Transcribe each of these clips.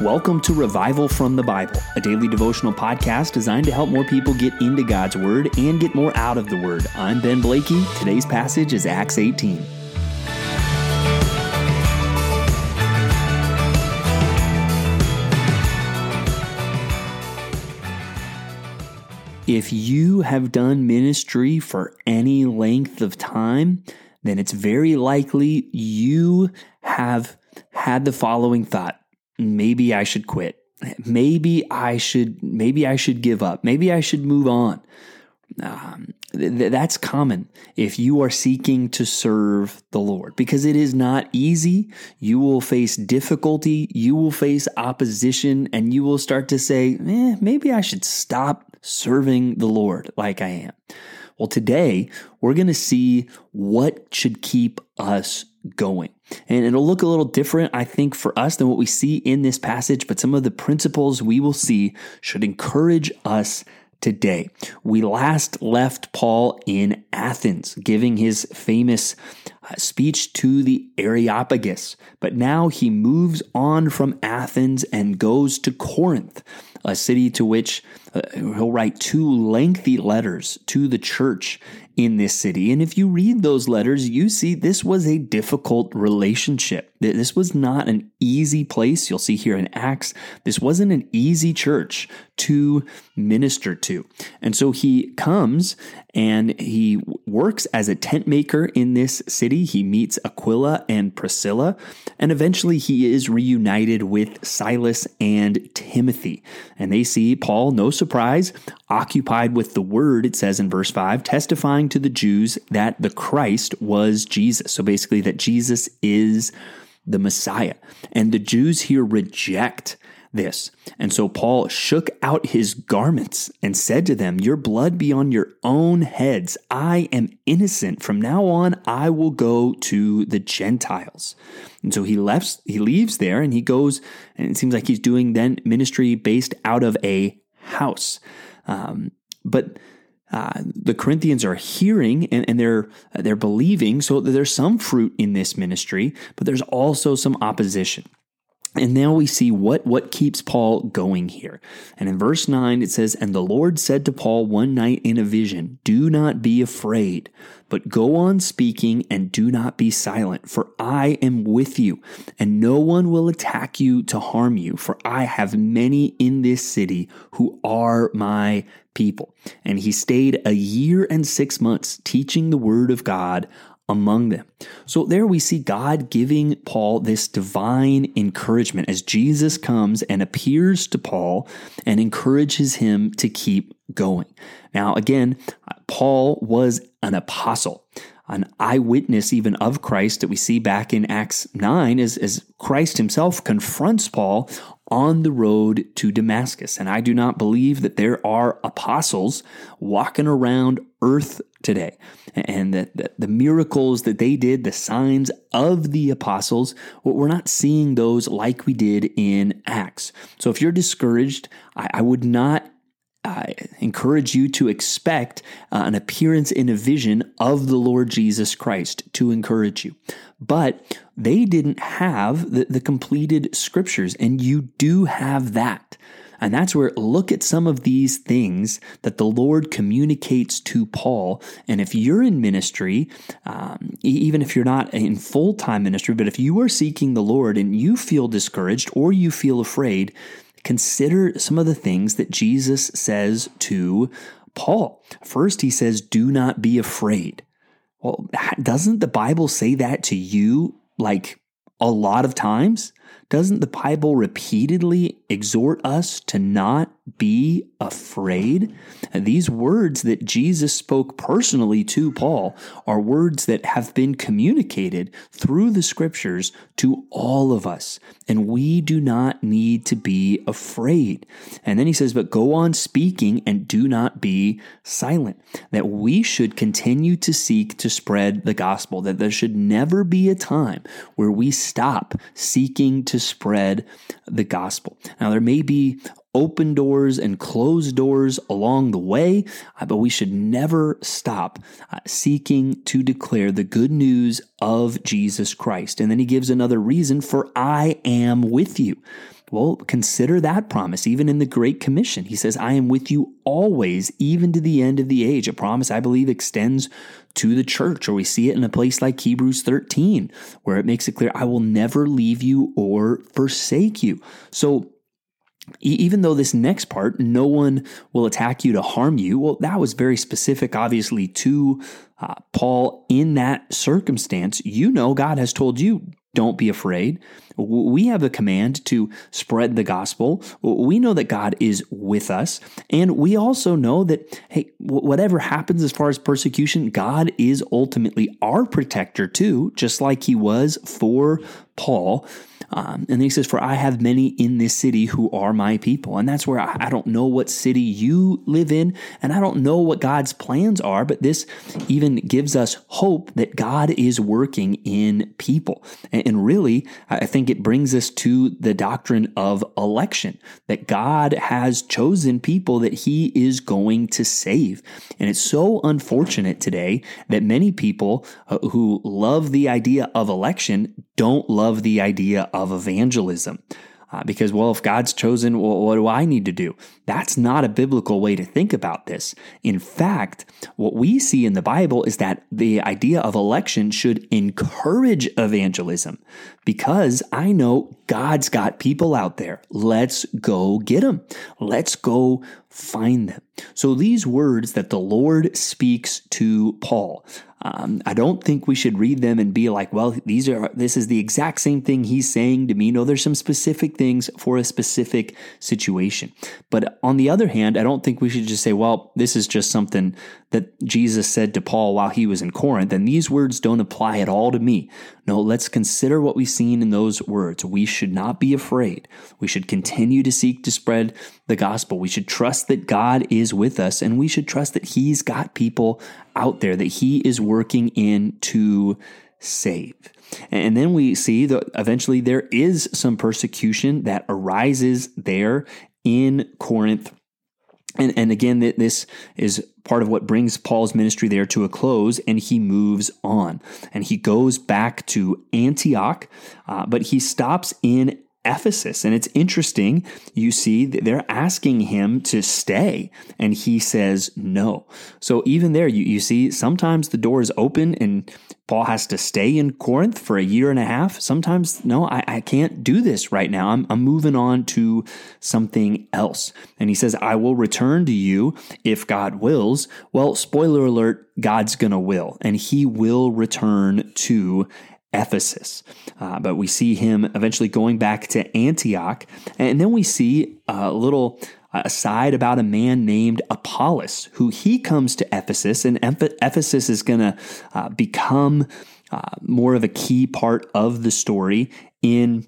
Welcome to Revival from the Bible, a daily devotional podcast designed to help more people get into God's Word and get more out of the Word. I'm Ben Blakey. Today's passage is Acts 18. If you have done ministry for any length of time, then it's very likely you have had the following thought maybe I should quit. Maybe I should maybe I should give up. Maybe I should move on. Um, th- that's common if you are seeking to serve the Lord because it is not easy. You will face difficulty, you will face opposition, and you will start to say, eh, maybe I should stop serving the Lord like I am. Well, today we're going to see what should keep us going. And it'll look a little different, I think, for us than what we see in this passage, but some of the principles we will see should encourage us today. We last left Paul in Athens, giving his famous uh, speech to the Areopagus, but now he moves on from Athens and goes to Corinth, a city to which uh, he'll write two lengthy letters to the church in this city. And if you read those letters, you see this was a difficult relationship. This was not an easy place. You'll see here in Acts, this wasn't an easy church to minister to. And so he comes and he works as a tent maker in this city. He meets Aquila and Priscilla, and eventually he is reunited with Silas and Timothy. And they see Paul, no surprise, occupied with the word, it says in verse 5, testifying to the Jews that the Christ was Jesus. So basically, that Jesus is the Messiah. And the Jews here reject this. And so Paul shook out his garments and said to them, Your blood be on your own heads. I am innocent. From now on, I will go to the Gentiles. And so he left, he leaves there and he goes, and it seems like he's doing then ministry based out of a house. Um, but uh, the Corinthians are hearing and, and they're they're believing, so there's some fruit in this ministry, but there's also some opposition. And now we see what, what keeps Paul going here. And in verse 9, it says, And the Lord said to Paul one night in a vision, Do not be afraid, but go on speaking and do not be silent, for I am with you, and no one will attack you to harm you, for I have many in this city who are my people. And he stayed a year and six months teaching the word of God among them. So there we see God giving Paul this divine encouragement as Jesus comes and appears to Paul and encourages him to keep going. Now, again, Paul was an apostle, an eyewitness even of Christ that we see back in Acts 9 as, as Christ himself confronts Paul on the road to Damascus. And I do not believe that there are apostles walking around earth today. And that the, miracles that they did, the signs of the apostles, we're not seeing those like we did in Acts. So if you're discouraged, I would not I encourage you to expect uh, an appearance in a vision of the Lord Jesus Christ to encourage you. But they didn't have the, the completed scriptures, and you do have that. And that's where look at some of these things that the Lord communicates to Paul. And if you're in ministry, um, even if you're not in full time ministry, but if you are seeking the Lord and you feel discouraged or you feel afraid, consider some of the things that Jesus says to Paul. First, he says, Do not be afraid. Well, doesn't the Bible say that to you like a lot of times? Doesn't the Bible repeatedly exhort us to not be afraid? These words that Jesus spoke personally to Paul are words that have been communicated through the scriptures to all of us, and we do not need to be afraid. And then he says, But go on speaking and do not be silent. That we should continue to seek to spread the gospel, that there should never be a time where we stop seeking to spread the gospel. Now, there may be open doors and closed doors along the way, uh, but we should never stop uh, seeking to declare the good news of Jesus Christ. And then he gives another reason for I am with you. Well, consider that promise, even in the Great Commission. He says, I am with you always, even to the end of the age. A promise I believe extends to the church, or we see it in a place like Hebrews 13, where it makes it clear, I will never leave you or forsake you. So even though this next part, no one will attack you to harm you, well, that was very specific, obviously, to uh, Paul in that circumstance. You know, God has told you, don't be afraid. We have a command to spread the gospel. We know that God is with us. And we also know that, hey, whatever happens as far as persecution, God is ultimately our protector too, just like he was for Paul. Um, and he says, For I have many in this city who are my people. And that's where I, I, don't know what city you live in, and I don't know what God's plans are, but this even gives us hope that God is working in people. And, and really, I think it brings us to the doctrine of election, that God has chosen people that he is going to save. And it's so unfortunate today that many people uh, who love the idea of election don't love the idea of evangelism. Uh, because, well, if God's chosen, well, what do I need to do? That's not a biblical way to think about this. In fact, what we see in the Bible is that the idea of election should encourage evangelism because I know God's got people out there. Let's go get them. Let's go find them. So these words that the Lord speaks to Paul, um, I don't think we should read them and be like, well, these are this is the exact same thing he's saying to me. No, there's some specific things for a specific situation. But on the other hand, I don't think we should just say, well, this is just something that Jesus said to Paul while he was in Corinth, and these words don't apply at all to me. No, let's consider what we've seen in those words. We should not be afraid. We should continue to seek to spread the gospel. We should trust that God is with us, and we should trust that He's got people out there that He is working in to save. And then we see that eventually there is some persecution that arises there in Corinth. And, and again, this is part of what brings Paul's ministry there to a close, and he moves on. And he goes back to Antioch, uh, but he stops in Ephesus. And it's interesting, you see, they're asking him to stay, and he says no. So even there, you, you see, sometimes the door is open and Paul has to stay in Corinth for a year and a half. Sometimes, no, I, I can't do this right now. I'm, I'm moving on to something else. And he says, I will return to you if God wills. Well, spoiler alert, God's going to will, and he will return to Ephesus. Uh, but we see him eventually going back to Antioch. And then we see a little aside about a man named Apollos, who he comes to Ephesus, and Ephesus is going to uh, become uh, more of a key part of the story in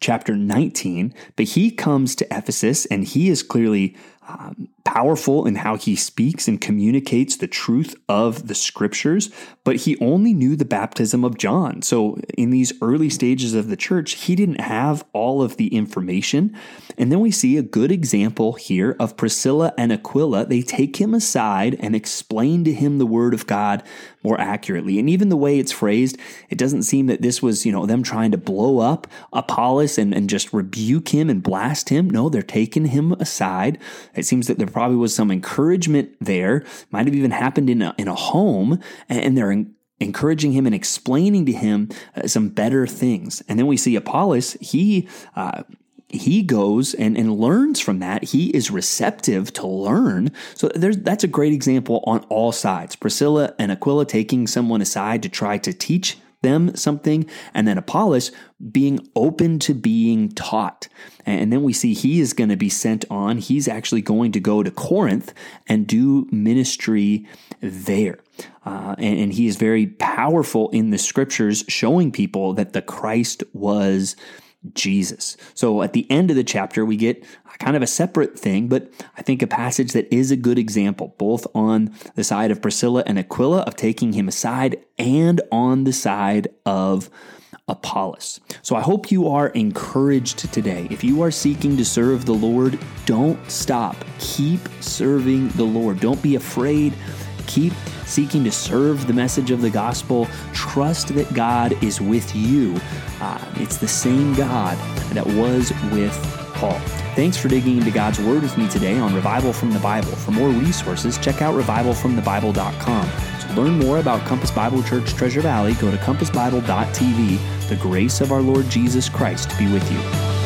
chapter 19. But he comes to Ephesus, and he is clearly um, powerful in how he speaks and communicates the truth of the scriptures, but he only knew the baptism of John. So, in these early stages of the church, he didn't have all of the information. And then we see a good example here of Priscilla and Aquila. They take him aside and explain to him the word of God more accurately. And even the way it's phrased, it doesn't seem that this was, you know, them trying to blow up Apollos and, and just rebuke him and blast him. No, they're taking him aside. It seems that there probably was some encouragement there, might have even happened in a, in a home, and they're encouraging him and explaining to him uh, some better things. And then we see Apollos, he uh, he goes and, and learns from that. He is receptive to learn. So that's a great example on all sides. Priscilla and Aquila taking someone aside to try to teach them something, and then Apollos being open to being taught. And then we see he is going to be sent on. He's actually going to go to Corinth and do ministry there. Uh, and, and he is very powerful in the scriptures, showing people that the Christ was Jesus. So at the end of the chapter, we get kind of a separate thing, but I think a passage that is a good example, both on the side of Priscilla and Aquila of taking him aside and on the side of Apollos. So I hope you are encouraged today. If you are seeking to serve the Lord, don't stop. Keep serving the Lord. Don't be afraid. Keep seeking to serve the message of the gospel. Trust that God is with you. Uh, it's the same God that was with Paul. Thanks for digging into God's Word with me today on Revival from the Bible. For more resources, check out revivalfromthebible.com. To learn more about Compass Bible Church Treasure Valley, go to compassbible.tv. The grace of our Lord Jesus Christ be with you.